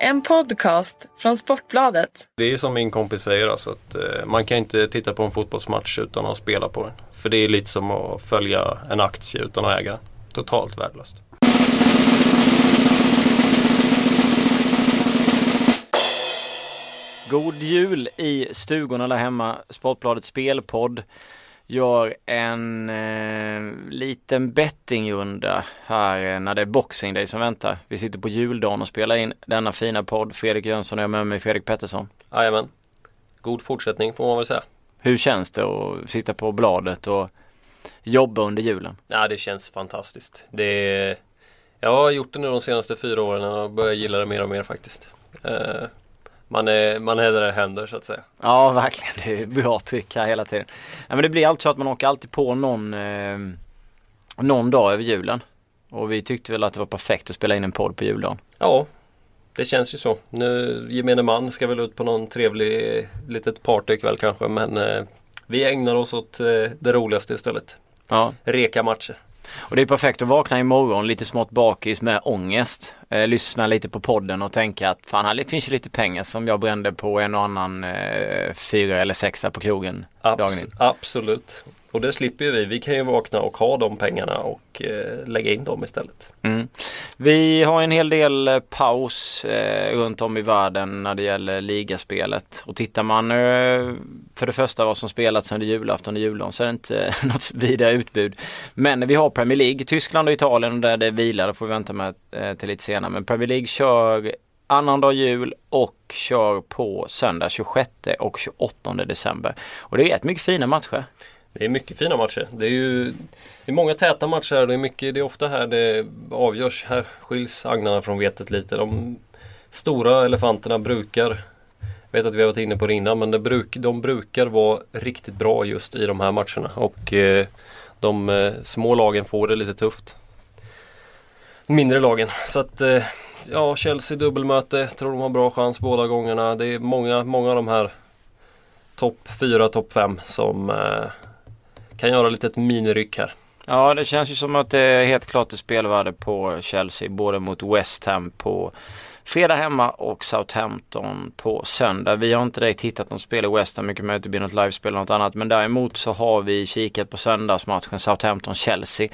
En podcast från Sportbladet. Det är som min kompis säger alltså att eh, man kan inte titta på en fotbollsmatch utan att spela på den. För det är lite som att följa en aktie utan att äga den. Totalt värdelöst. God jul i stugorna där hemma. Sportbladets spelpodd gör en eh, liten bettingrunda här eh, när det är Boxing Day som väntar. Vi sitter på juldagen och spelar in denna fina podd. Fredrik Jönsson och jag med mig Fredrik Pettersson. Jajamän. God fortsättning får man väl säga. Hur känns det att sitta på bladet och jobba under julen? Ja, det känns fantastiskt. Det jag har gjort det nu de senaste fyra åren och börjar gilla det mer och mer faktiskt. Eh, man är, man är där det händer så att säga. Ja, verkligen. Det är bra tryck här hela tiden. Ja, men det blir alltid så att man åker alltid på någon, eh, någon dag över julen. Och vi tyckte väl att det var perfekt att spela in en podd på juldagen. Ja, det känns ju så. Nu gemene man ska väl ut på någon trevlig litet party ikväll kanske men eh, vi ägnar oss åt eh, det roligaste istället. Ja. Reka matcher. Och det är perfekt att vakna imorgon lite smått bakis med ångest. Eh, lyssna lite på podden och tänka att fan här finns ju lite pengar som jag brände på en och annan eh, fyra eller sexa på krogen Abs dagen in. Absolut. Och det slipper ju vi. Vi kan ju vakna och ha de pengarna och eh, lägga in dem istället. Mm. Vi har en hel del eh, paus eh, runt om i världen när det gäller ligaspelet. Och tittar man eh, för det första vad som spelats under julafton och juldagen så är det inte något vidare utbud. Men vi har Premier League, Tyskland och Italien där det vilar, det får vi vänta med eh, till lite senare. Men Premier League kör annandag jul och kör på söndag 26 och 28 december. Och det är rätt mycket fina matcher. Det är mycket fina matcher. Det är ju det är många täta matcher. Det är, mycket, det är ofta här det avgörs. Här skiljs agnarna från vetet lite. De stora elefanterna brukar jag vet att vi har varit inne på det innan men det bruk, de brukar vara riktigt bra just i de här matcherna. Och eh, de eh, små lagen får det lite tufft. Mindre lagen. Så att eh, ja, Chelsea dubbelmöte. Tror de har bra chans båda gångerna. Det är många, många av de här topp 4, topp 5 som eh, kan göra lite ett miniryck här. Ja det känns ju som att det är helt klart ett spelvärde på Chelsea både mot West Ham på fredag hemma och Southampton på söndag. Vi har inte direkt hittat något spel i West Ham, mycket möjligt det blir något livespel eller något annat. Men däremot så har vi kikat på söndagsmatchen Southampton-Chelsea.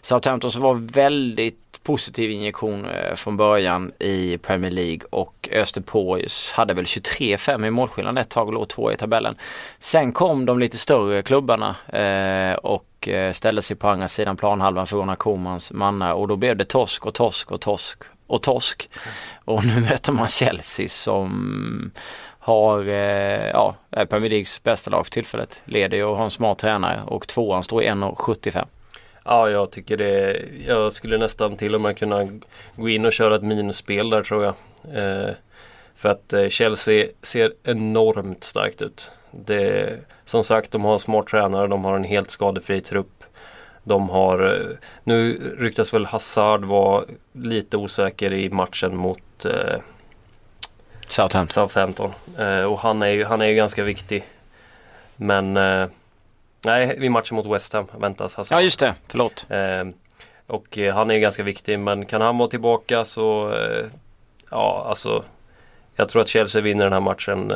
Southampton som var väldigt positiv injektion eh, från början i Premier League och öste på, hade väl 23-5 i målskillnad ett tag och låg två i tabellen. Sen kom de lite större klubbarna eh, och eh, ställde sig på andra sidan planhalvan för Ronald Komans mannar och då blev det torsk och torsk och torsk och torsk. Och nu möter man Chelsea som har, eh, ja, är Premier Leagues bästa lag för tillfället. Leder och har en smart tränare och tvåan står i 1,75. Ja, jag tycker det. Jag skulle nästan till och med kunna gå in och köra ett minusspel där tror jag. Eh, för att eh, Chelsea ser enormt starkt ut. Det, som sagt, de har en smart tränare, de har en helt skadefri trupp. De har, eh, nu ryktas väl Hazard vara lite osäker i matchen mot eh, Southampton. Southampton. Eh, och han är, ju, han är ju ganska viktig. Men eh, Nej, vid matchen mot West Ham väntas Hazard. Ja just det, förlåt. Eh, och eh, han är ju ganska viktig men kan han vara tillbaka så Ja alltså Jag tror att Chelsea vinner den här matchen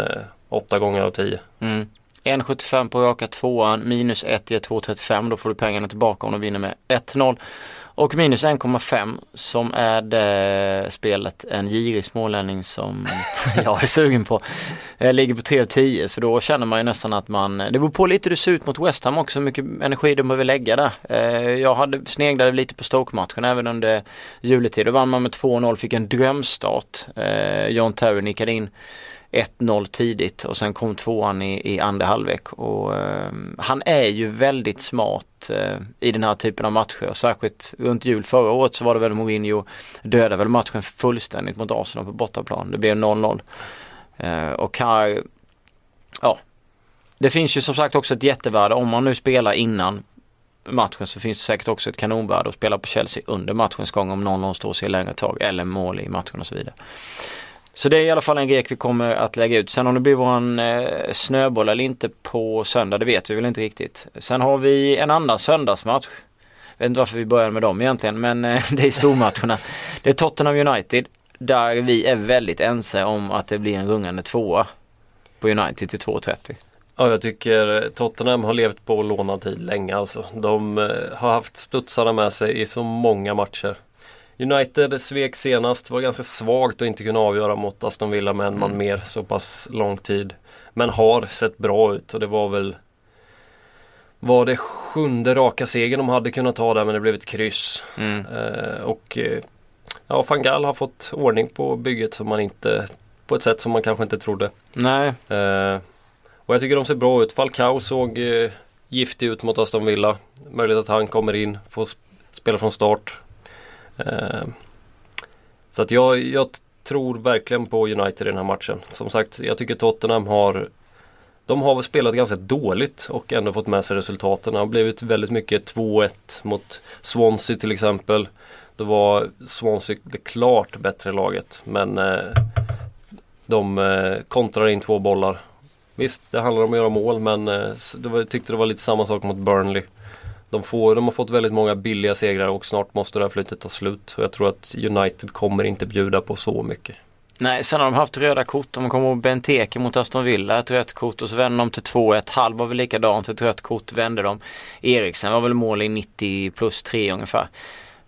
åtta gånger av tio. Mm. 1,75 på raka tvåan, minus 1 ger 2,35. Då får du pengarna tillbaka om du vinner med 1-0. Och minus 1,5 som är det spelet en girig smålänning som jag är sugen på. Eh, ligger på 3.10 så då känner man ju nästan att man, eh, det beror på lite hur det ser ut mot West Ham också, hur mycket energi de behöver lägga där. Eh, jag hade sneglade lite på Stoke-matchen även under juletid. Då vann man med 2-0, fick en drömstart. John Terry nickade in 1-0 tidigt och sen kom tvåan i, i andra halvlek. Och, eh, han är ju väldigt smart eh, i den här typen av matcher. Och särskilt runt jul förra året så var det väl Mourinho dödade väl matchen fullständigt mot Arsenal på bortaplan. Det blev 0-0. Eh, och här, ja. Det finns ju som sagt också ett jättevärde om man nu spelar innan matchen så finns det säkert också ett kanonvärde att spela på Chelsea under matchens gång om någon står sig längre tag eller mål i matchen och så vidare. Så det är i alla fall en grek vi kommer att lägga ut. Sen om det blir våran eh, snöboll eller inte på söndag det vet vi väl inte riktigt. Sen har vi en annan söndagsmatch. Jag vet inte varför vi börjar med dem egentligen men eh, det är stormatcherna. Det är Tottenham United. där vi är väldigt ense om att det blir en rungande tvåa på United till 2,30. Ja, jag tycker Tottenham har levt på lånad tid länge alltså. De eh, har haft studsarna med sig i så många matcher. United svek senast, var ganska svagt att inte kunna avgöra mot Aston Villa med en man Mm. mer så pass lång tid. Men har sett bra ut och det var väl var det sjunde raka segern de hade kunnat ta där men det blev ett kryss. Mm. Eh, och eh, ja, van Gaal har fått ordning på bygget som man inte på ett sätt som man kanske inte trodde. Nej, Eh, och jag tycker de ser bra ut. Falcao såg eh, giftig ut mot Aston Villa. Möjligt att han kommer in, får sp- spela från start. Eh, så att jag, jag tror verkligen på United i den här matchen. Som sagt, jag tycker Tottenham har de har spelat ganska dåligt och ändå fått med sig resultaten. Det har blivit väldigt mycket 2-1 mot Swansea till exempel. Då var Swansea det klart bättre laget men eh, de eh, kontrar in två bollar. Visst, det handlar om att göra mål men eh, jag tyckte det var lite samma sak mot Burnley. De, får, de har fått väldigt många billiga segrar och snart måste det här flytet ta slut. Och jag tror att United kommer inte bjuda på så mycket. Nej, sen har de haft röda kort. De kommer ihåg Benteke mot Aston Villa, ett rött kort och så vände de till 2-1. Hall var väl likadant, ett rött kort vände de. Eriksen var väl mål i 90 plus 3 ungefär.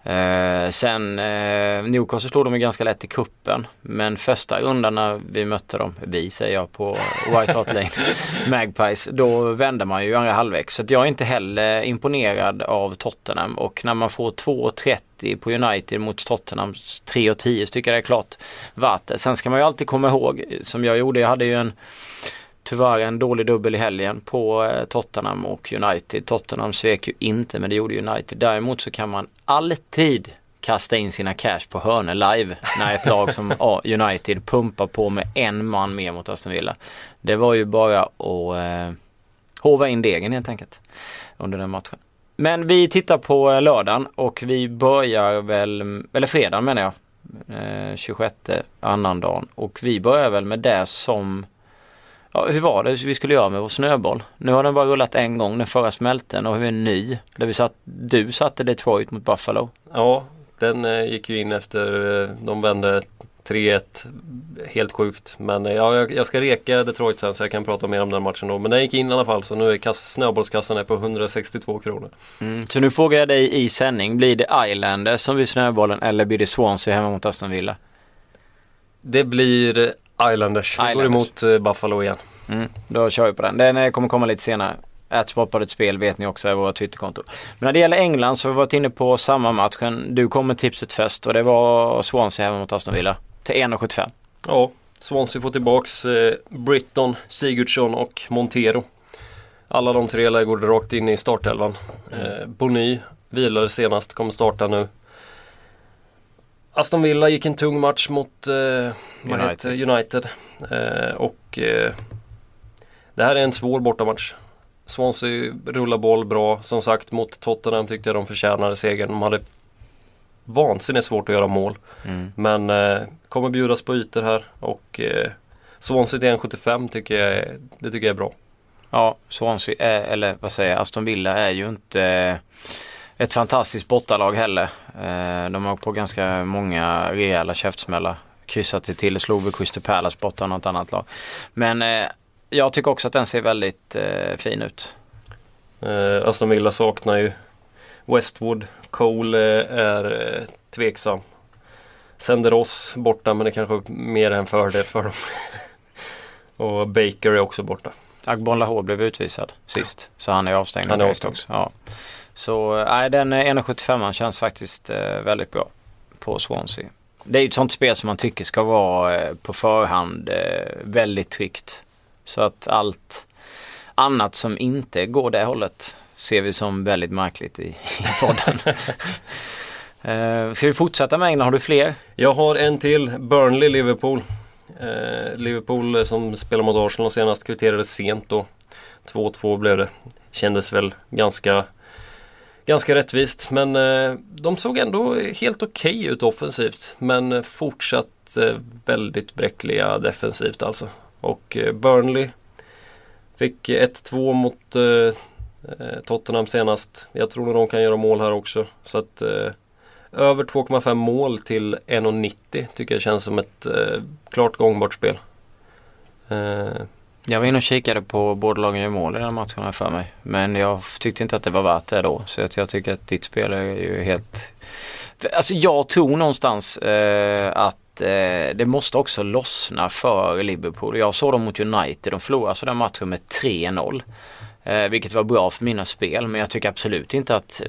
Eh, sen eh, Newcastle slog de ju ganska lätt i kuppen Men första rundan när vi mötte dem, vi säger jag på White Hart Lane, Magpies, då vände man ju andra halvlek. Så jag är inte heller imponerad av Tottenham och när man får 2.30 på United mot Tottenhams 3.10 så tycker jag det är klart värt det. Sen ska man ju alltid komma ihåg, som jag gjorde, jag hade ju en Tyvärr en dålig dubbel i helgen på eh, Tottenham och United. Tottenham svek ju inte men det gjorde United. Däremot så kan man alltid kasta in sina cash på hörnor live när ett lag som United pumpar på med en man mer mot Aston Villa. Det var ju bara att eh, hova in degen helt enkelt under den matchen. Men vi tittar på eh, lördagen och vi börjar väl, mm, eller fredagen menar jag, eh, 26 annandagen och vi börjar väl med det som Ja, hur var det vi skulle göra med vår snöboll? Nu har den bara rullat en gång, den förra smälten och vi är ny. Där vi satt, du satte Detroit mot Buffalo. Ja, den eh, gick ju in efter eh, de vände 3-1. Helt sjukt. Men eh, ja, jag, jag ska reka Detroit sen så jag kan prata mer om den matchen då. Men den gick in i alla fall så nu är kass, snöbollskassan är på 162 kronor. Mm. Så nu frågar jag dig i sändning, blir det Islanders som blir snöbollen eller blir det Swansea hemma mot Aston Villa? Det blir Islanders. Vi går Islanders. emot eh, Buffalo igen. Mm, då kör vi på den. Den eh, kommer komma lite senare. Sportbladets spel vet ni också är våra Twitterkonto. Men när det gäller England så har vi varit inne på samma matchen. Du kom med tipset först och det var Swansea hemma mot Aston Villa. Till 1,75. Ja, Swansea får tillbaks eh, Britton, Sigurdsson och Montero. Alla de tre lär gå rakt in i startelvan. Eh, Bony vilade senast, kommer starta nu. Aston Villa gick en tung match mot eh, United. Heter, United. Eh, och eh, det här är en svår bortamatch. Swansea rullar boll bra. Som sagt mot Tottenham tyckte jag de förtjänade segern. De hade vansinnigt svårt att göra mål. Mm. Men eh, kommer bjudas på ytor här och eh, Swansea till 1,75 tycker jag det tycker jag är bra. Ja, Swansea är, eller vad säger jag, Aston Villa är ju inte ett fantastiskt bortalag heller. Eh, De har på ganska många rejäla käftsmällar. Kryssat sig till, slog väl Crystal Palace borta något annat lag. Men eh, jag tycker också att den ser väldigt eh, fin ut. Eh, Aston Villa saknar ju Westwood. Cole eh, är eh, tveksam. Senderos borta men det kanske är mer en fördel för dem. och Baker är också borta. Agbon Lahore blev utvisad sist. Så han är avstängd. Han är avstängd. också. Ja. Så eh, nej, den eh, 1,75 känns faktiskt eh, väldigt bra på Swansea. Det är ju ett sånt spel som man tycker ska vara eh, på förhand eh, väldigt tryggt. Så att allt annat som inte går det hållet ser vi som väldigt märkligt i, i podden. eh, ska vi fortsätta med England? Har du fler? Jag har en till. Burnley Liverpool. Eh, Liverpool eh, som spelar mot Arsenal senast kvitterade sent då. 2-2 blev det. Kändes väl ganska Ganska rättvist men eh, de såg ändå helt okej ut offensivt. Men fortsatt eh, väldigt bräckliga defensivt alltså. Och eh, Burnley fick 1-2 mot Tottenham senast. Jag tror nog de kan göra mål här också. Så att över 2,5 mål till 1,90 tycker jag känns som ett klart gångbart spel. Jag var inne och kikade på båda lagen gör mål i den matchen för mig. Men jag tyckte inte att det var värt det då. Så att jag tycker att ditt spel är ju helt... Alltså jag tror någonstans eh, att eh, det måste också lossna för Liverpool. Jag såg dem mot United. De förlorade alltså den matchen med 3-0. Eh, vilket var bra för mina spel. Men jag tycker absolut inte att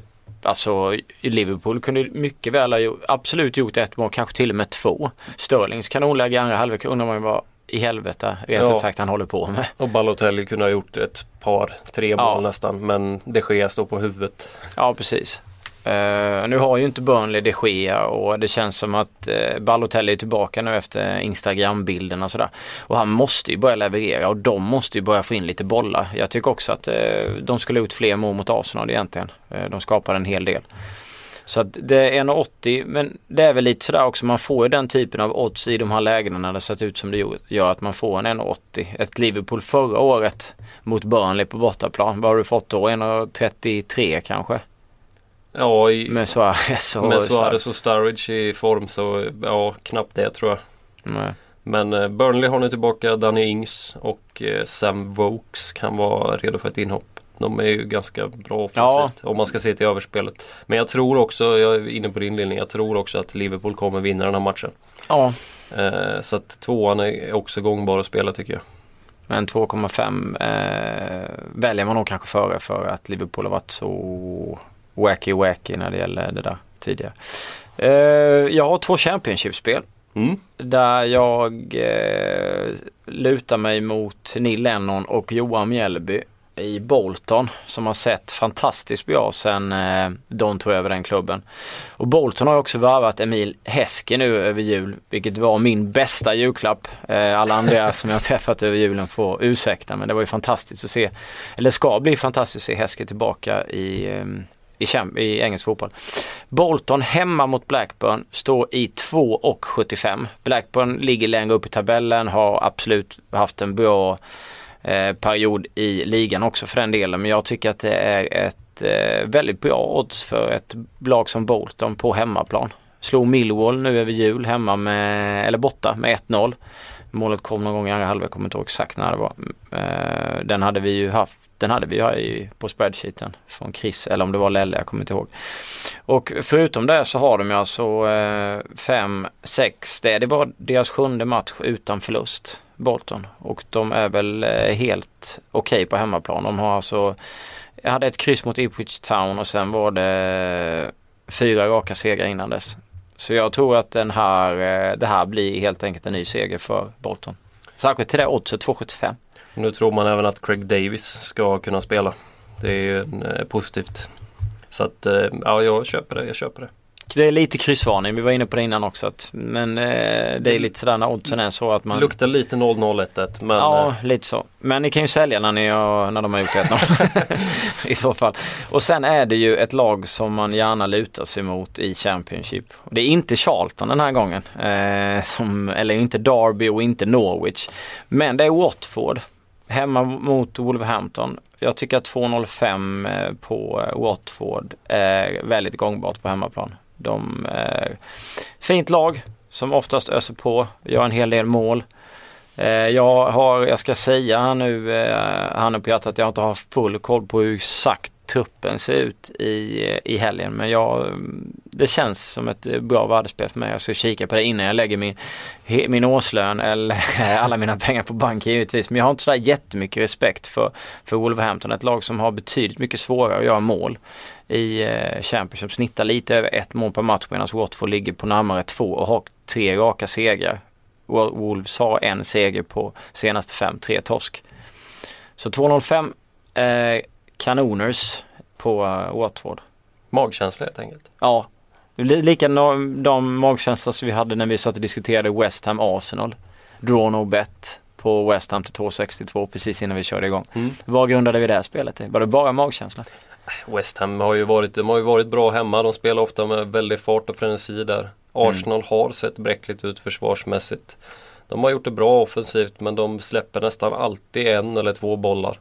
Alltså Liverpool kunde mycket väl ha gjort, absolut gjort ett mål, kanske till och med två. Sterlings kanonläge i andra halvlek undrar man ju vad i helvete rent Ja. ut sagt han håller på med. och Balotelli kunde ha gjort ett par, tre mål Ja. nästan. Men de Gea står på huvudet. Ja precis. Eh, nu har ju inte Burnley de Gea och det känns som att uh, Balotelli är tillbaka nu efter Instagram-bilderna och sådär. Och han måste ju börja leverera och de måste ju börja få in lite bollar. Jag tycker också att eh, de skulle ha gjort fler mål mot Arsenal egentligen. Eh, de skapade en hel del. Så att det är 1,80 men det är väl lite sådär också man får ju den typen av odds i de här lägena när det sett ut som det gör att man får en 1,80. Ett Liverpool förra året mot Burnley på bortaplan. Vad har du fått då? 1,33 kanske? Ja, i, Med Suarez och med Suarez och Sturridge i form så ja, knappt det tror jag. Nej. Men eh, Burnley har nu tillbaka Danny Ings och eh, Sam Vokes kan vara redo för ett inhopp. De är ju ganska bra offensivt om man ska se till överspelet. Men jag tror också, jag är inne på din linje, jag tror också att Liverpool kommer vinna den här matchen. Ja, Eh, så att tvåan är också gångbar att spela tycker jag. men 2,5 eh, väljer man nog kanske före för att Liverpool har varit så wacky wacky när det gäller det där tidigare. Eh, jag har två Championship-spel. Mm. Där jag eh, lutar mig mot Neil Lennon och Johan Mjällby i Bolton som har sett fantastiskt bra sen eh, de tog över den klubben. Och Bolton har också värvat Emil Heske nu över jul vilket var min bästa julklapp. Eh, alla andra som jag träffat över julen får ursäkta men det var ju fantastiskt att se. Eller ska bli fantastiskt att se Heske tillbaka i eh, i, i engelsk fotboll. Bolton hemma mot Blackburn står i 2,75. Blackburn ligger längre upp i tabellen, har absolut haft en bra Eh, period i ligan också för den delen. Men jag tycker att det är ett eh, väldigt bra odds för ett lag som Bolton på hemmaplan. Slog Millwall nu över jul hemma med, eller borta med 1-0. Målet kom någon gång i andra halvlek, kommer inte ihåg exakt när det var. Eh, den hade vi ju haft, den hade vi ju här på spreadsheeten från Chris eller om det var Lelle, jag kommer inte ihåg. Och förutom det så har de ju alltså eh, 5, 6, det, det var deras sjunde match utan förlust, Bolton. Och de är väl eh, helt okej på hemmaplan. De har alltså, jag hade ett kryss mot Ipswich Town och sen var det eh, fyra raka segrar innan dess. Så jag tror att den här, det här blir helt enkelt en ny seger för Bolton. Särskilt till det oddset 2,75. Nu tror man även att Craig Davis ska kunna spela. Det är ju en, eh, positivt. Så att eh, ja, jag köper det. Jag köper det. Det är lite kryssvarning, vi var inne på det innan också. Att, men eh, det är lite sådär när oddsen är så att man... Luktar lite 0-0-1 men Ja, eh, lite så. Men ni kan ju sälja när, ni har, när de har gjort 1-0. I så fall. Och sen är det ju ett lag som man gärna lutar sig mot i Championship. Det är inte Charlton den här gången. Eh, som, eller inte Derby och inte Norwich. Men det är Watford. Hemma mot Wolverhampton. Jag tycker att 2,05 eh, på eh, Watford är väldigt gångbart på hemmaplan. De är fint lag som oftast öser på, gör en hel del mål. Jag har, jag ska säga nu, handen på hjärtat, att jag inte har full koll på hur exakt truppen ser ut i, i helgen. Men jag, det känns som ett bra värdespel för mig. Jag ska kika på det innan jag lägger min, min årslön eller alla mina pengar på bank givetvis. Men jag har inte sådär jättemycket respekt för, för Wolverhampton. Ett lag som har betydligt mycket svårare att göra mål i eh, Championship. Snittar lite över ett mål per match medan Watford ligger på närmare två och har tre raka segrar. Wolves har en seger på senaste fem, tre torsk. Så 2,05 eh, kanoners på eh, Watford. magkänsla helt enkelt. Ja, li- lika de magkänslor som vi hade när vi satt och diskuterade West Ham Arsenal. Draw no bet på West Ham till 2,62 precis innan vi körde igång. Mm. Vad grundade vi det här spelet i? Var det bara magkänsla? West Ham har ju varit, de har ju varit bra hemma. De spelar ofta med väldig fart och frenesi där. Arsenal har sett bräckligt ut försvarsmässigt. De har gjort det bra offensivt men de släpper nästan alltid en eller två bollar.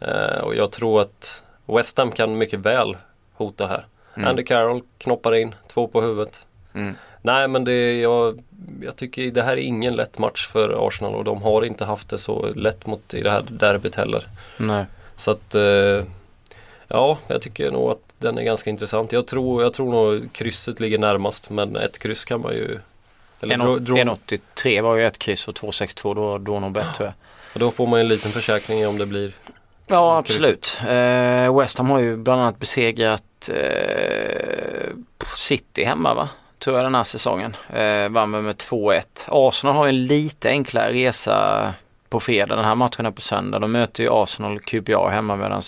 Eh, och jag tror att West Ham kan mycket väl hota här. Mm. Andy Carroll knoppar in, två på huvudet. Mm. Nej men det, jag, jag tycker det här är ingen lätt match för Arsenal och de har inte haft det så lätt mot i det här derbyt heller. Nej. Så att eh, ja, jag tycker nog att den är ganska intressant. Jag tror, jag tror nog krysset ligger närmast men ett kryss kan man ju eller dra- dra- 1,83 var ju ett kryss och 2,62 då, då nog bättre. och då får man en liten försäkring om det blir Ja absolut. Eh, West Ham har ju bland annat besegrat eh, City hemma va? Tror jag den här säsongen. Eh, vann med, med 2-1. Arsenal har ju en lite enklare resa på fredag. Den här matchen är på söndag. De möter ju Arsenal QPR hemma medan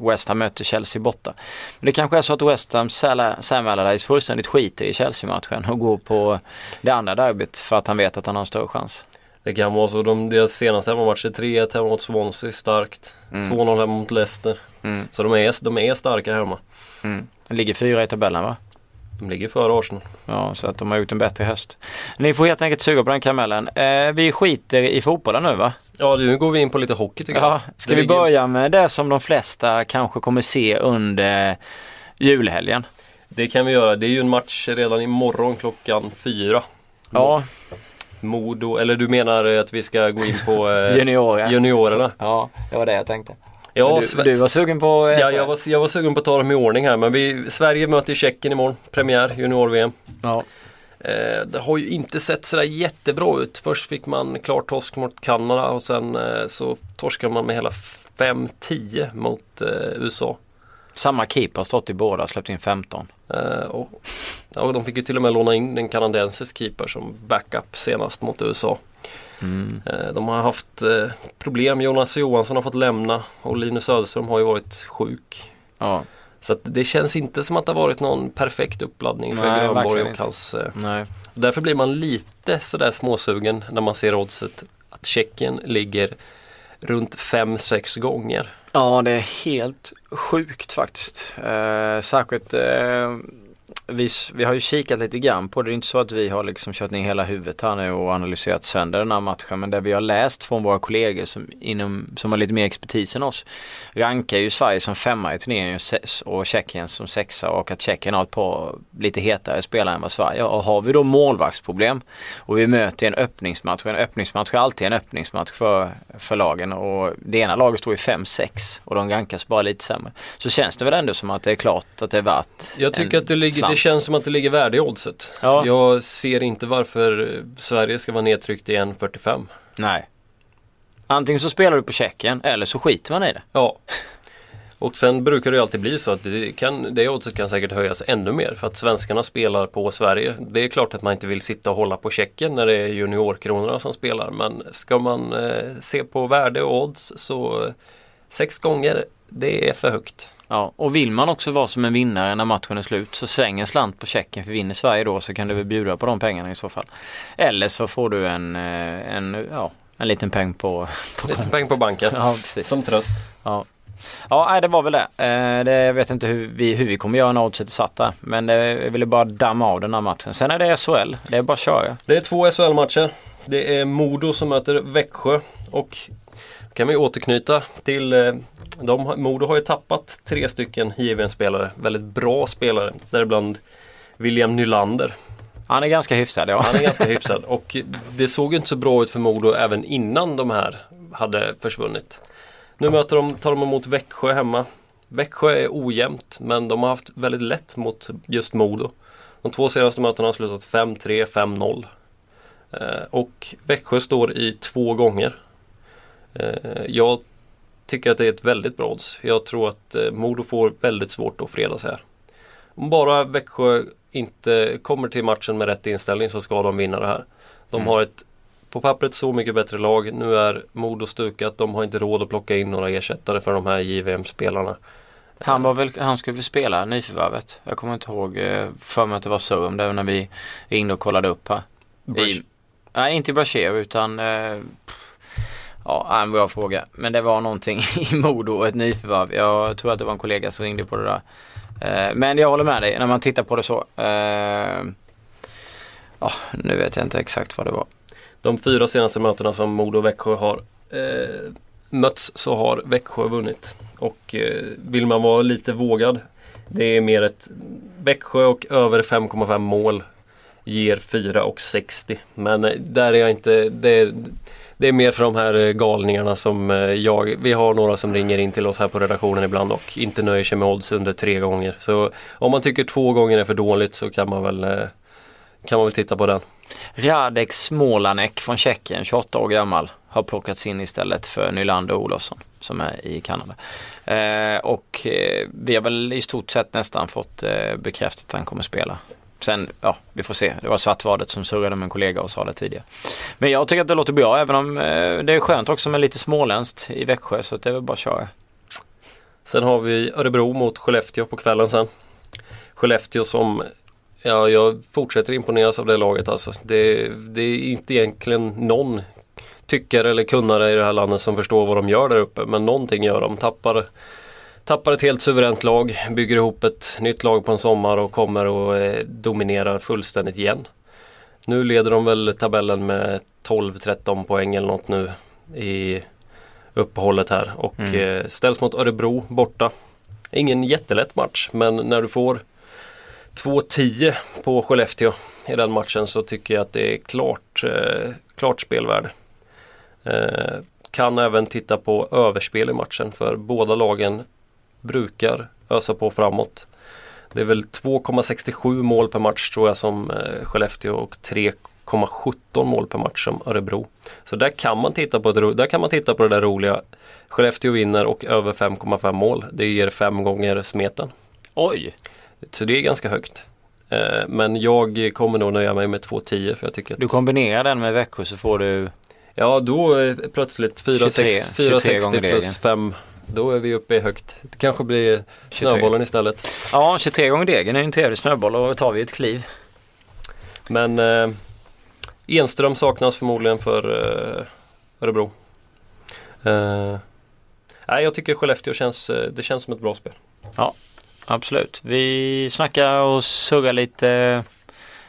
West Ham möter Chelsea borta. Men det kanske är så att West Ham Sam Allardyce fullständigt skiter i Chelsea-matchen och går på det andra derbyt för att han vet att han har en större chans. Det kan vara så. De, deras senaste hemmamatcher 3-1 hemma mot Swansea, starkt. Mm. 2-0 hemma mot Leicester. Mm. Så de är, de är starka hemma. Mm. Det ligger fyra i tabellen va? De ligger före Arsenal. Ja, så att de har gjort en bättre höst. Ni får helt enkelt suga på den karamellen. Eh, vi skiter i fotbollen nu va? Ja, nu går vi in på lite hockey tycker Ja, jag. ska Det vi ligger- börja med det som de flesta kanske kommer se under julhelgen? Det kan vi göra. Det är ju en match redan imorgon klockan fyra. Ja, Modo, eller du menar att vi ska gå in på eh, juniorer. juniorerna? Ja, det var det jag tänkte. Ja, du, du var sugen på eh, ja jag, var, jag var sugen på att ta dem i ordning här men vi, Sverige möter Tjeckien imorgon. Premiär, junior-VM. Ja. Eh, det har ju inte sett sådär jättebra ut. Först fick man klar torsk mot Kanada och sen eh, så torskade man med hela 5-10 mot eh, USA. Samma keeper har stått i båda och släppt in 15. Eh, och, ja, de fick ju till och med låna in en kanadensisk keeper som backup senast mot USA. Mm. Eh, de har haft eh, problem. Jonas Johansson har fått lämna och Linus Söderström har ju varit sjuk. Ja, Så det känns inte som att det har varit någon perfekt uppladdning för Nej, Grönborg och hans nej. Därför blir man lite sådär småsugen när man ser oddset att Tjeckien ligger runt 5-6 gånger. Ja, det är helt sjukt faktiskt. Eh, särskilt eh, vi, vi har ju kikat lite grann på det. Det är inte så att vi har liksom kört ner hela huvudet här nu och analyserat sönder den här matchen. Men det vi har läst från våra kollegor som, inom, som har lite mer expertis än oss rankar ju Sverige som femma i turneringen och Tjeckien som sexa och att Tjeckien har ett par lite hetare spelare än vad Sverige har. Och har vi då målvaktsproblem och vi möter en öppningsmatch. En öppningsmatch är alltid en öppningsmatch för, för lagen och det ena laget står i 5-6 och de rankas bara lite sämre. Så känns det väl ändå som att det är klart att det är värt Jag tycker att det, ligger, det känns som att det ligger värde i oddset. Ja. Jag ser inte varför Sverige ska vara nedtryckt i 1,45. Nej. Antingen så spelar du på Tjeckien eller så skiter man i det. Ja. Och sen brukar det ju alltid bli så att det, kan, det oddset kan säkert höjas ännu mer för att svenskarna spelar på Sverige. Det är klart att man inte vill sitta och hålla på Tjeckien när det är juniorkronorna som spelar men ska man eh, se på värde och odds så eh, sex gånger det är för högt. Ja, och vill man också vara som en vinnare när matchen är slut så släng en slant på Tjeckien för vinner Sverige då så kan du väl bjuda på de pengarna i så fall. Eller så får du en, eh, en, ja, en liten peng på... på Lite peng på banken. Ja, precis. Som tröst. Ja. Ja, det var väl det. Eh, det jag vet inte hur vi, hur vi kommer göra när oddset är där. Men jag ville bara damma av den här matchen. Sen är det SHL. Det är bara att köra. Det är två SHL-matcher. Det är Modo som möter Växjö. Och kan vi återknyta till eh, de, Modo har ju tappat tre stycken JVM-spelare. Väldigt bra spelare. Däribland William Nylander. Han är ganska hyfsad ja. Han är ganska hyfsad. Och det såg inte så bra ut för Modo även innan de här hade försvunnit. Nu möter de, tar de emot Växjö hemma. Växjö är ojämnt men de har haft väldigt lätt mot just Modo. De två senaste mötena har slutat 5-3, 5-0. Eh, och Växjö står i två gånger. Eh, jag tycker att det är ett väldigt bra odds. Jag tror att eh, Modo får väldigt svårt att fredas här. Om bara Växjö inte kommer till matchen med rätt inställning så ska de vinna det här. De Mm. har ett på pappret så mycket bättre lag. Nu är Modo stukat. De har inte råd att plocka in några ersättare för de här JVM-spelarna. Han var väl, han skulle väl spela nyförvärvet. Jag kommer inte ihåg, eh, för mig att det var så om det när vi ringde och kollade upp här. I, nej, inte Brashev utan eh, Ja, en bra fråga. Men det var någonting i Modo, och ett nyförvärv. Jag tror att det var en kollega som ringde på det där. Eh, men jag håller med dig när man tittar på det så. Eh, ja, nu vet jag inte exakt vad det var. De fyra senaste mötena som Modo och Växjö har eh, mötts så har Växjö vunnit. Och eh, vill man vara lite vågad Det är mer ett Växjö och över 5,5 mål ger 4,60. Men eh, där är jag inte, det, är det är mer för de här eh, galningarna som eh, jag, vi har några som ringer in till oss här på redaktionen ibland och inte nöjer sig med odds under tre gånger. Så om man tycker två gånger är för dåligt så kan man väl, eh, kan man väl titta på den. Radek Smolanek från Tjeckien, 28 år gammal, har plockats in istället för Nylander Olofsson som är i Kanada. Eh, och eh, vi har väl i stort sett nästan fått eh, bekräftat att han kommer spela. Sen, ja, vi får se. Det var Svartvadet som surrade med en kollega och sa det tidigare. Men jag tycker att det låter bra även om eh, det är skönt också med lite småländskt i Växjö så det är väl bara att köra. Sen har vi Örebro mot Skellefteå på kvällen sen. Skellefteå som Ja, jag fortsätter imponeras av det laget alltså. Det, det är inte egentligen någon tyckare eller kunnare i det här landet som förstår vad de gör där uppe. Men någonting gör de. Tappar, tappar ett helt suveränt lag, bygger ihop ett nytt lag på en sommar och kommer och eh, dominerar fullständigt igen. Nu leder de väl tabellen med 12-13 poäng eller något nu i uppehållet här och mm. eh, ställs mot Örebro borta. Ingen jättelätt match men när du får 2-10 på Skellefteå i den matchen så tycker jag att det är klart, eh, klart spelvärde. Eh, kan även titta på överspel i matchen för båda lagen brukar ösa på framåt. Det är väl 2,67 mål per match tror jag som eh, Skellefteå och 3,17 mål per match som Örebro. Så där kan man titta på, ett, där kan man titta på det där roliga. Skellefteå vinner och över 5,5 mål. Det ger fem gånger smeten. Oj! Så det är ganska högt. Eh, men jag kommer nog nöja mig med 2,10 för jag tycker att... Du kombinerar den med Växjö så får du Ja då är plötsligt 460 plus 5 då är vi uppe i högt. Det kanske blir snöbollen istället. Ja, 23 gånger degen är en trevlig snöboll och då tar vi ett kliv. Men eh, Enström saknas förmodligen för eh, Örebro. Eh, nej, jag tycker Skellefteå känns, eh, det känns som ett bra spel. Ja, absolut. Vi snackar och surrar lite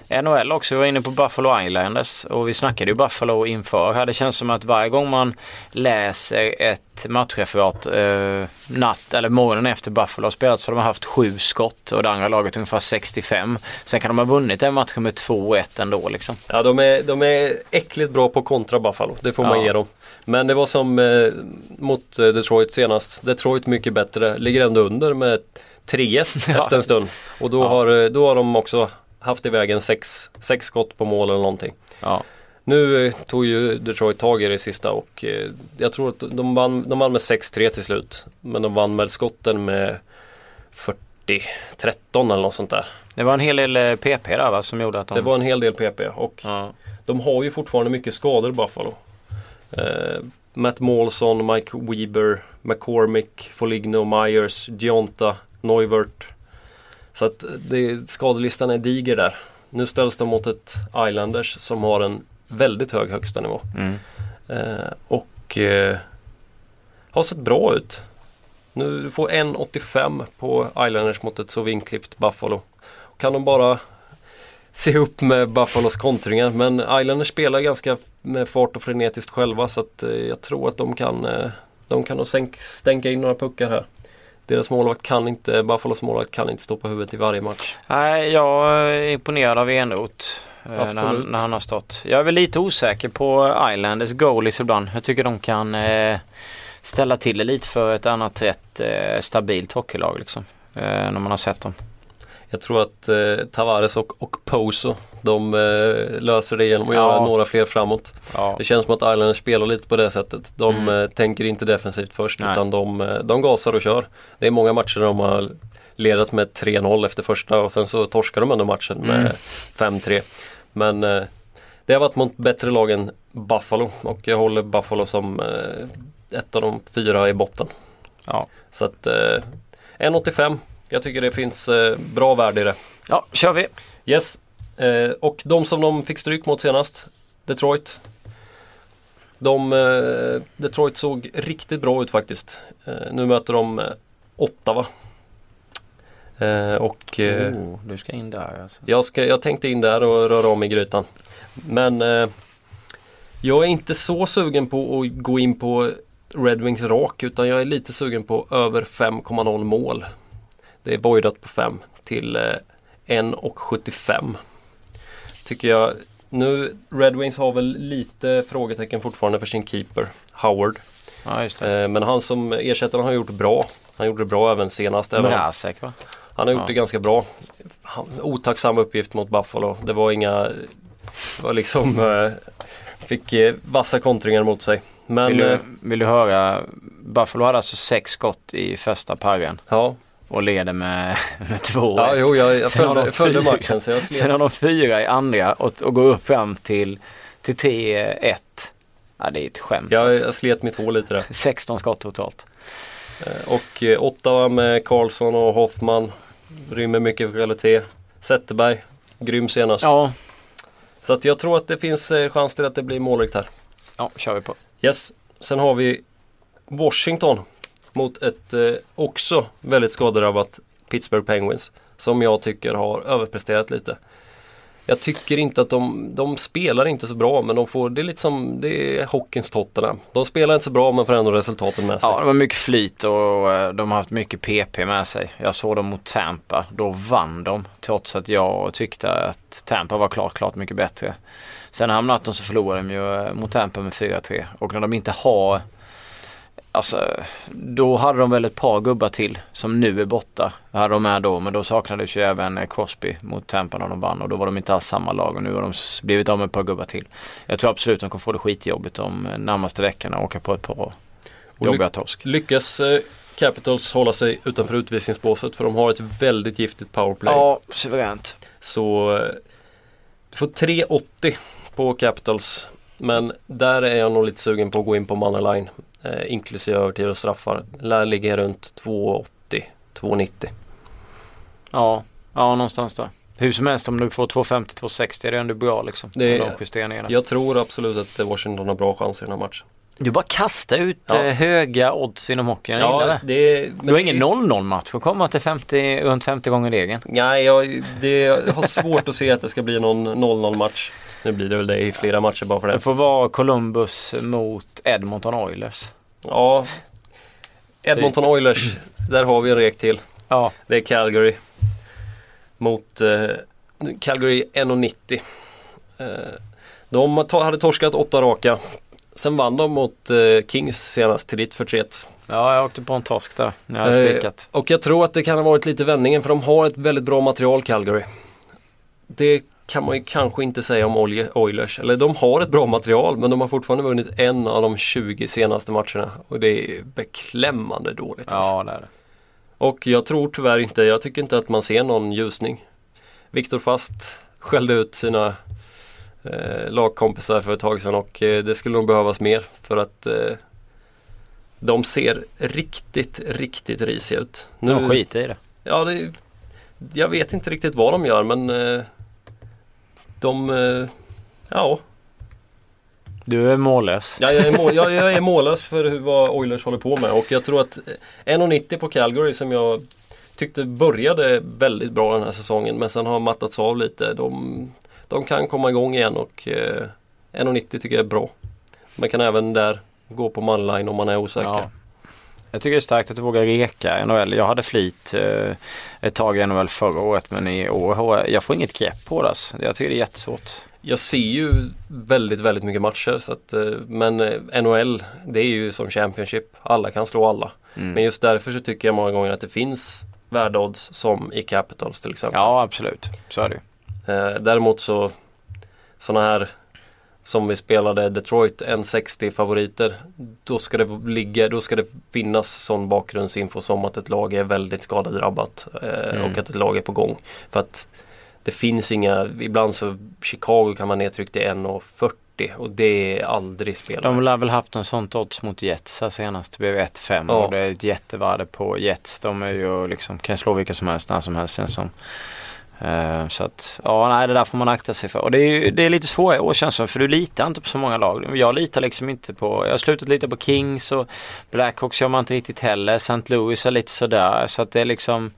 NHL också. Vi var inne på Buffalo Islanders och vi snackade ju Buffalo inför här. Det känns som att varje gång man läser ett matchreferat eh, natt eller morgonen efter Buffalo har spelat så har de haft sju skott och det andra laget ungefär 65. Sen kan de ha vunnit den matchen med 2-1 ändå liksom. Ja de är, de är äckligt bra på kontra Buffalo. Det får man ja. ge dem. Men det var som eh, mot eh, Detroit senast. Detroit mycket bättre. Ligger ändå under med 3-1 ja. efter en stund. Och då, ja. har, eh, då har de också haft iväg en sex, sex skott på mål eller någonting. Ja. Nu eh, tog ju Detroit tag i det sista och eh, jag tror att de vann, de vann med 6-3 till slut. Men de vann med skotten med 40-13 eller något sånt där. Det var en hel del PP eh, där va som gjorde att de... Det var en hel del PP och ja. de har ju fortfarande mycket skador Buffalo. Eh, Matt Molson, Mike Weber, McCormick, Foligno, Myers, Gionta, Neuvert. Så att det, skadelistan är diger där. Nu ställs de mot ett Islanders som har en väldigt hög högsta nivå. Mm. Eh, och eh, har sett bra ut. Nu får 1,85 på Islanders mot ett så vinklippt Buffalo. Kan de bara se upp med Buffalos kontringar men Islanders spelar ganska med fart och frenetiskt själva så att eh, jag tror att de kan eh, de kan nog stänka in några puckar här. Deras målvakt kan inte, Buffalos målvakt kan inte stå på huvudet i varje match. Nej, jag är imponerad av Enroth. Eh, när han, när han har stått. Jag är väl lite osäker på Islanders goalies ibland. Jag tycker de kan eh, ställa till det lite för ett annat rätt eh, stabilt hockeylag liksom. Eh, när man har sett dem. Jag tror att eh, Tavares och, och Poso de eh, löser det genom att ja. göra några fler framåt. Ja. Det känns som att Islanders spelar lite på det sättet. De mm. eh, tänker inte defensivt först Nej. utan de, eh, de gasar och kör. Det är många matcher där de har ledat med 3-0 efter första och sen så torskar de ändå matchen med mm. 5-3. Men eh, det har varit mot bättre lag än Buffalo och jag håller Buffalo som eh, ett av de fyra i botten. Ja. Så att 1,85 jag tycker det finns eh, bra värde i det. Ja, kör vi! Yes. Eh, och de som de fick stryk mot senast, Detroit. De, eh, Detroit såg riktigt bra ut faktiskt. Eh, nu möter de eh, Ottawa. Eh, och, oh, du ska in där alltså. jag, ska, jag tänkte in där och röra om i grytan. Men jag är inte så sugen på att gå in på Red Wings rak utan jag är lite sugen på över 5,0 mål. Det är voidat på 5 till eh, 1,75. Tycker jag. Nu Red Wings har väl lite frågetecken fortfarande för sin keeper Howard. Ja. Eh, men han som ersättare har gjort bra. Han gjorde det bra även senast. Även, Mrazek va? han har gjort Ja. det ganska bra. Han, otacksam uppgift mot Buffalo. Det var inga, var liksom, eh, fick eh, vassa kontringar mot sig. Men Vill du, eh, vill du höra? Buffalo hade alltså sex skott i första parren ja, och leder med, med två. ja jo, jag, jag följde, de följde fyra. matchen. Så jag Sen har de fyra i andra och, och går upp fram till, till 3-1. Ja det är ett skämt. Jag, alltså. jag slet mitt hår lite där. 16 skott totalt. Eh, Och eh, Ottawa med Karlsson och Hoffman. Rymmer mycket kvalitet. Zetterberg, grym senast. Ja, Så att jag tror att det finns eh, chans till att det blir målrikt här. ja kör vi på. Yes, sen har vi Washington mot ett eh, också väldigt skadedrabbat Pittsburgh Penguins. Som jag tycker har överpresterat lite. Jag tycker inte att de, de spelar inte så bra men de får, det är lite som, det är hockeyns Tottenham. De spelar inte så bra men får ändå resultaten med sig. Ja, det var mycket flyt och eh, de har haft mycket PP med sig. Jag såg dem mot Tampa. Då vann de trots att jag tyckte att Tampa var klart, klart mycket bättre. Sen hamnade de så förlorade de ju eh, mot Tampa med 4-3. Och när de inte har Alltså, då hade de väl ett par gubbar till som nu är borta. Hade de med då, men då saknades ju även eh, Crosby mot Tampa när de vann och då var de inte alls samma lag och nu har de blivit av med ett par gubbar till. Jag tror absolut de kommer få det skitjobbigt de eh, närmaste veckorna och åka på ett par jobbiga torsk. Lyckas eh, Capitals hålla sig utanför utvisningsbåset för de har ett väldigt giftigt powerplay. Ja, suveränt. Så du får 3,80 på Capitals. Men där är jag nog lite sugen på att gå in på Moneyline. Eh, inklusive övertid och straffar. Lär ligga runt 2,80. 2,90. Ja, ja någonstans där. Hur som helst om du får 250-260 är det ändå bra liksom. Det- justeringarna. Jag tror absolut att Washington har bra chans i den här matchen. Du bara kastar ut Ja. eh, höga odds inom hockeyn. Det. det, Du har ingen 0-0 match att komma till 50, runt 50 gånger regeln. Nej, jag, det, jag har svårt att se att det ska bli någon 0-0 match. Nu blir det väl det i flera matcher bara för Det det. får vara Columbus mot Edmonton Oilers. Ja, Edmonton Oilers, där har vi en rek till. Ja, Det är Calgary mot eh, Calgary 1,90. Eh, de hade torskat åtta raka. Sen vann de mot eh, Kings senast till ditt förtret. ja jag åkte på en torsk där. Jag hade Eh, spikat. och jag tror att det kan ha varit lite vändningen för de har ett väldigt bra material Calgary. Det kan man ju kanske inte säga om Oil- Oilers. Eller de har ett bra material men de har fortfarande vunnit en av de 20 senaste matcherna. Och det är beklämmande dåligt. alltså. Ja, det är det. Och jag tror tyvärr inte, jag tycker inte att man ser någon ljusning. Viktor Fast skällde ut sina eh, lagkompisar för ett tag sedan och eh, det skulle nog behövas mer för att eh, de ser riktigt, riktigt risiga ut. De skiter i det. Ja, det, jag vet inte riktigt vad de gör men eh, de, eh, ja, Du är mållös. Ja, jag, är mål, jag, jag är mållös för hur, vad Oilers håller på med och jag tror att eh, 1,90 på Calgary som jag tyckte började väldigt bra den här säsongen men sen har mattats av lite. De, de kan komma igång igen och eh, 1,90 tycker jag är bra. Man kan även där gå på manline om man är osäker. Ja. Jag tycker det är starkt att du vågar reka NHL. Jag hade flit eh, ett tag i NHL förra året men i år har jag, jag får inget grepp på det. Alltså. Jag tycker det är jättesvårt. Jag ser ju väldigt, väldigt mycket matcher så att, eh, men eh, NHL det är ju som Championship. Alla kan slå alla. Mm. Men just därför så tycker jag många gånger att det finns värdeodds som i Capitals till exempel. Ja absolut, så är det ju. Eh, däremot så sådana här som vi spelade Detroit 160 favoriter. Då ska det ligga, då ska det finnas sån bakgrundsinfo som att ett lag är väldigt skadedrabbat eh, Mm. och att ett lag är på gång. För att det finns inga, ibland så Chicago kan man nedtryckt till 1,40 och det är aldrig spelare. De lär väl haft en sånt odds mot Jets här senast. Det blev 1-5 Ja. och det är ett jättevärde på Jets. De är ju liksom, kan slå vilka som helst när som helst känns som. Eh, Eh, så att, ja nej det där får man akta sig för. Och det är, ju- det är lite svårare i år känns det som, för du litar inte på så många lag. Jag litar liksom inte på, jag har slutat lita på Kings och Blackhawks gör man inte riktigt heller. St. Louis är lite sådär. Så att det är liksom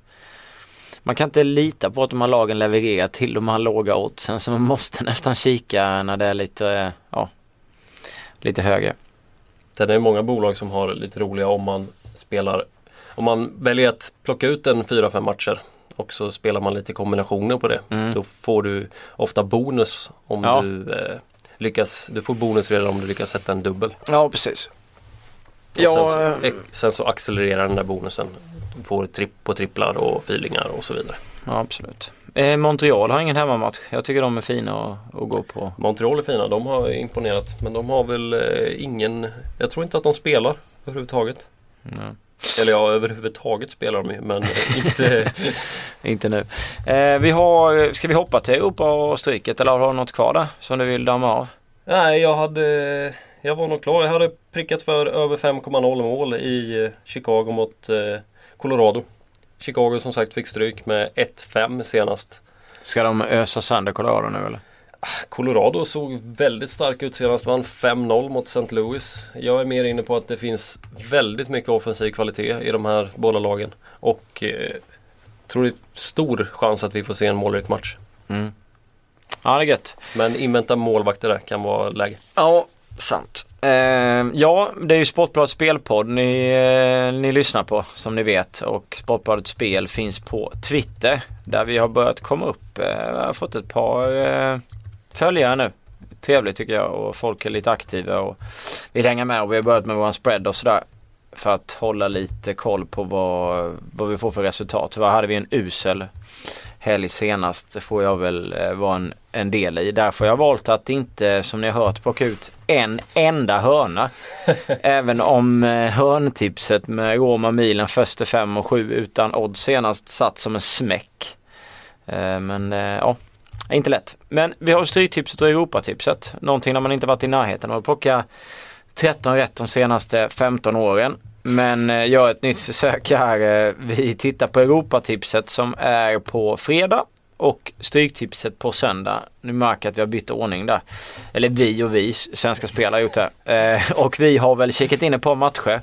man kan inte lita på att de här lagen levererar till de här låga oddsen så man måste nästan kika när det är lite, ja, lite högre. Sen är det många bolag som har lite roliga om man spelar om man väljer att plocka ut en 4-5 matcher och så spelar man lite kombinationer på det. Mm. Då får du ofta bonus om Ja. du eh, lyckas. Du får bonus redan om du lyckas sätta en dubbel. Ja, precis. Och Ja, sen, eh, så, ex- sen så accelererar den där bonusen. Du får tripp på tripplar och feelingar och så vidare. ja absolut. Eh, Montreal har ingen hemmamatch. Jag tycker de är fina att, att gå på. Montreal är fina, de har imponerat. Men de har väl eh, ingen, jag tror inte att de spelar överhuvudtaget. Mm. Eller ja, överhuvudtaget spelar de ju men eh, inte Inte nu. Eh, vi har, ska vi hoppa till Europa och stryket eller har du något kvar där som du vill damma av? Nej, jag hade Jag var nog klar. Jag hade prickat för över 5,0 mål i eh, Chicago mot eh, Colorado. Chicago som sagt fick stryk med 1-5 senast. Ska de ösa sönder Colorado nu eller? Colorado såg väldigt stark ut senast. Vann 5-0 mot St. Louis. Jag är mer inne på att det finns väldigt mycket offensiv kvalitet i de här båda lagen. Och eh, tror det är stor chans att vi får se en målrik match. Mm. Ja det är gött. Men invänta målvakter där kan vara läge. Ja, sant. Eh, ja, det är ju Sportbladets spelpodd ni, eh, ni lyssnar på som ni vet och Sportbladets spel finns på Twitter där vi har börjat komma upp. Eh, jag har fått ett par följare nu. Trevligt tycker jag och folk är lite aktiva och vill hänga med och vi har börjat med våran spread och sådär. För att hålla lite koll på vad, vad vi får för resultat. Tyvärr hade vi en usel helg senast. Det får jag väl eh, vara en, en del i. Därför har jag valt att inte, som ni har hört, plocka ut en enda hörna. Även om eh, hörntipset med Roma Milan första fem och sju utan odds senast satt som en smäck. Eh, men ja, inte lätt. Men vi har Stryktipset och Europatipset. Någonting när man inte varit i närheten av att plocka 13 rätt de senaste 15 åren. Men eh, gör ett nytt försök här. Eh, vi tittar på Europatipset som är på fredag och Stryktipset på söndag. Nu märker jag att vi har bytt ordning där. Eller vi och vi, svenska spelare har gjort det. Eh, Och vi har väl kikat in ett par matcher.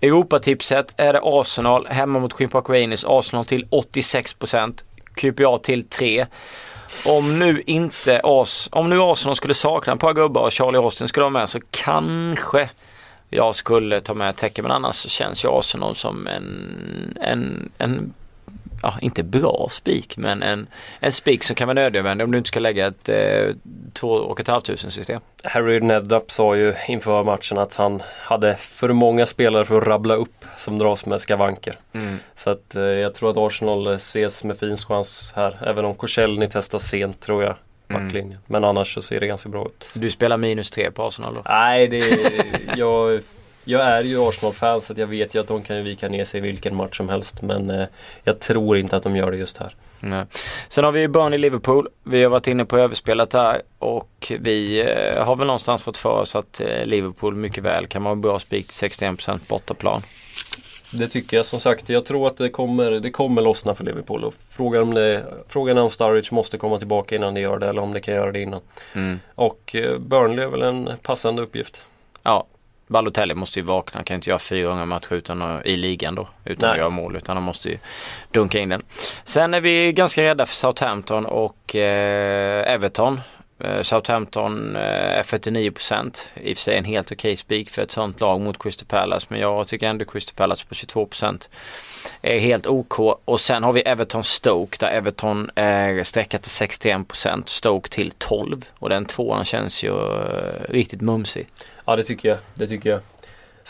Europatipset är det Arsenal hemma mot Queen Park Rangers. Arsenal till 86%. QPA till 3. Om nu inte Ars om nu Arsenal skulle sakna ett par gubbar och Charlie Austin skulle vara med så kanske jag skulle ta med Tecke men annars så känns ju Arsenal som en, en, en ja, inte bra spik men en, en spik som kan vara nödvändig om du inte ska lägga ett eh, två och ett halvt tusen system. Harry Neddup sa ju inför matchen att han hade för många spelare för att rabbla upp som dras med skavanker. Så att eh, jag tror att Arsenal eh, ses med fin chans här. Även om Korselny testas sent tror jag. Backlinjen. Men annars så ser det ganska bra ut. Du spelar minus tre på Arsenal då? Nej, det jag, jag är ju Arsenal-fan så jag vet ju att de kan ju vika ner sig i vilken match som helst. Men eh, jag tror inte att de gör det just här. Nej. Sen har vi Burnley-Liverpool. Vi har varit inne på överspelet där och vi eh, har väl någonstans fått för oss att eh, Liverpool mycket väl kan vara en bra spik till 61% bortaplan. Det tycker jag som sagt. Jag tror att det kommer, det kommer lossna för Liverpool. Och frågan, om det, frågan är om Sturridge måste komma tillbaka innan det gör det eller om det kan göra det innan. Mm. Och eh, Burnley är väl en passande uppgift. Ja, Balotelli måste ju vakna. Han kan inte göra fyra gånger matcher utan att, i ligan då. Utan Nej. att göra mål. Utan han måste ju dunka in den. Sen är vi ganska rädda för Southampton och eh, Everton. Eh, Southampton eh, är 49% i och för sig en helt okej spik för ett sånt lag mot Crystal Palace. Men jag tycker ändå Crystal Palace på 22% är helt OK. Och sen har vi Everton Stoke där Everton eh, är sträckat till 61%. Stoke till 12. Och den tvåan känns ju riktigt mumsig. Ja det tycker jag. Det tycker jag.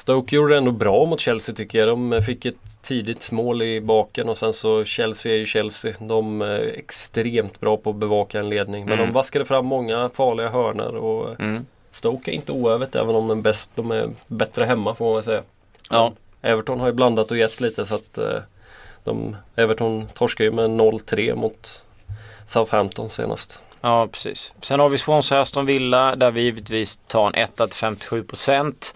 Stoke gjorde det ändå bra mot Chelsea tycker jag. De fick ett tidigt mål i baken och sen så Chelsea är ju Chelsea. De är extremt bra på att bevaka en ledning. Men Mm. de vaskade fram många farliga hörnor och Mm. Stoke är inte oövet även om de är, bäst, de är bättre hemma får man väl säga. Ja. Everton har ju blandat och gett lite så att eh, de, Everton torskar ju med 0-3 mot Southampton senast. Ja, precis. Sen har vi Swansea Aston Villa där vi givetvis tar en 1 till 57%.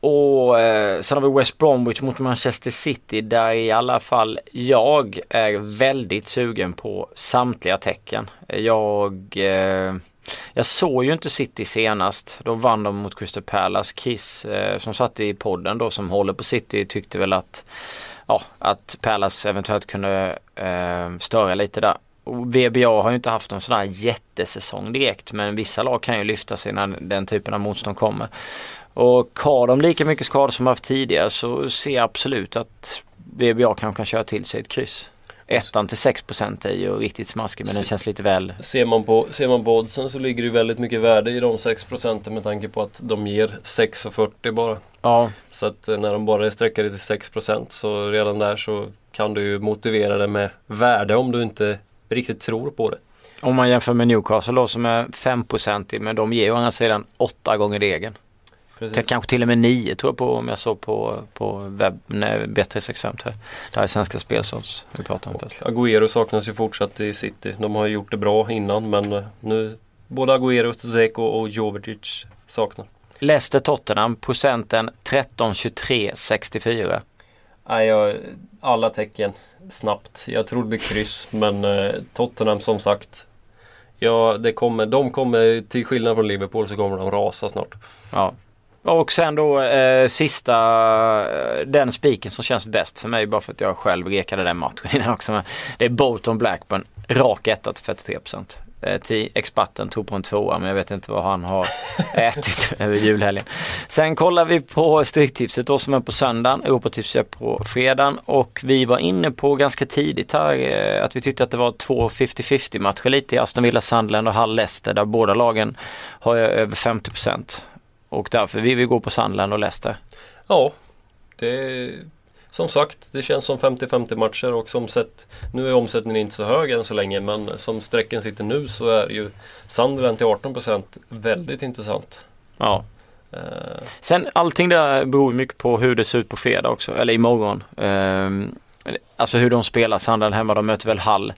Och eh, sen har vi West Bromwich mot Manchester City där i alla fall jag är väldigt sugen på samtliga tecken. Jag, eh, jag såg ju inte City senast. Då vann de mot Crystal Palace. Kiss eh, som satt i podden då som håller på City tyckte väl att ja, att Palace eventuellt kunde eh, störa lite där. VBA har ju inte haft någon sån här jättesäsong direkt men vissa lag kan ju lyfta sig när den typen av motstånd kommer. Och har de lika mycket skador som haft tidigare så ser jag absolut att VBA kanske kan köra till sig ett kryss. Ettan till 6% är ju riktigt smaskig men den känns lite väl... Ser man på, ser man på oddsen så ligger det väldigt mycket värde i de 6 procenten med tanke på att de ger 6,40 bara. Ja, Så att eh, när de bara är sträckade till 6% så redan där så kan du ju motivera det med värde om du inte riktigt tror på det. om man jämför med Newcastle då som är 5% men de ger å andra sidan 8 gånger degen. Precis. Kanske till och med 9 tror jag på om jag såg på, på webb, nej, B365 här. Det här är svenska spelsods vi pratar om först. Agüero saknas ju fortsatt i City. De har gjort det bra innan men eh, nu både Agüero, Zeko och Jovetic saknar. Leicester Tottenham procenten 13 23 64. Nej, jag, alla tecken snabbt. Jag tror det blir kryss men eh, Tottenham som sagt. Ja, det kommer, de kommer till skillnad från Liverpool så kommer de rasa snart. Ja. Och sen då eh, sista, eh, den spiken som känns bäst för mig bara för att jag själv rekade den matchen innan också. Men det är Bolton Blackburn, rak etta till 43 procent. Eh, till experten tog på en tvåa men jag vet inte vad han har ätit över julhelgen. Sen kollar vi på Stryktipset då som är på söndagen, Europatipset är på fredagen och vi var inne på ganska tidigt här eh, att vi tyckte att det var två 50-50 matcher lite i Aston Villa, Sunderland och Hull Leicester där båda lagen har över 50 procent. Och därför vill vi gå på Sunderland och Leicester. Ja, det som sagt, det känns som 50-50 matcher och som sett Nu är omsättningen inte så hög än så länge men som strecken sitter nu så är ju Sunderland till 18% väldigt intressant. Ja. Eh, Sen allting där beror mycket på hur det ser ut på fredag också, eller imorgon. Ehm, alltså hur de spelar, Sunderland hemma, de möter väl Hall.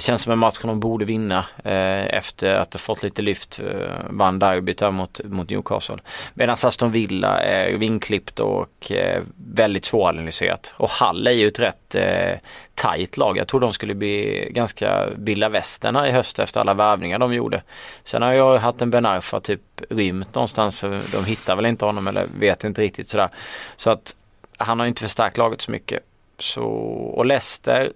Det känns som en match som de borde vinna eh, efter att ha fått lite lyft. Eh, vann derbyt mot, mot Newcastle. Medan Aston Villa är vinklippt och eh, väldigt svåranalyserat. Och Hall är ju ett rätt eh, tajt lag. Jag tror de skulle bli ganska vilda västern här i höst efter alla värvningar de gjorde. Sen har jag haft en Ben Arfa typ rymt någonstans. De hittar väl inte honom eller vet inte riktigt sådär. Så att han har inte förstärkt laget så mycket. Så, och Leicester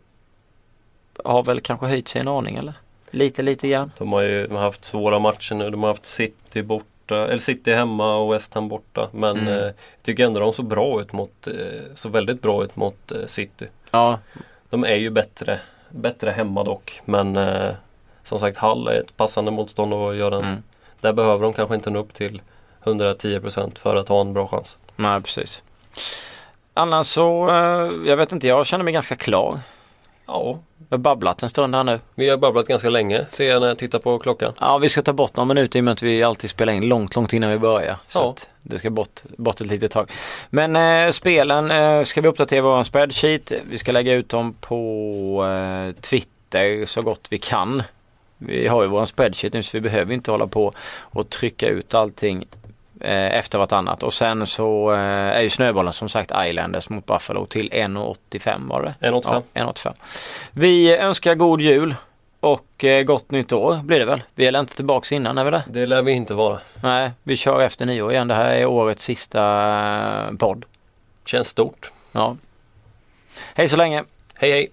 har väl kanske höjt sig en aning eller? Lite, lite grann. de har ju de har haft svåra matcher nu. De har haft City borta, eller City hemma och West Ham borta. Men Mm. eh, jag tycker ändå de såg bra ut mot, eh, så väldigt bra ut mot eh, City. Ja, De är ju bättre, bättre hemma dock. Men eh, som sagt Hall är ett passande motstånd och gör en, mm. där behöver de kanske inte nå upp till 110% för att ha en bra chans. nej precis. Annars så, eh, jag vet inte, jag känner mig ganska klar. Ja, Jag har babblat en stund här nu. vi har babblat ganska länge ser jag när jag tittar på klockan. Ja, vi ska ta bort några minuter i och med att vi alltid spelar in långt, långt innan vi börjar. Så Ja. det ska bort, bort ett litet tag. Men eh, spelen eh, ska vi uppdatera vår spreadsheet. Vi ska lägga ut dem på eh, Twitter så gott vi kan. Vi har ju vår spreadsheet nu så vi behöver inte hålla på och trycka ut allting eh, efter vartannat. Och sen så eh, är ju snöbollen som sagt Islanders mot Buffalo till 1,85 var det? 1,85. Ja, 1,85. Vi önskar god jul och eh, gott nytt år blir det väl. Vi är inte tillbaks innan, är vi det? Det lär vi inte vara. Nej, vi kör efter nyår igen. Det här är årets sista eh, podd. Känns stort. Ja. Hej så länge! Hej hej!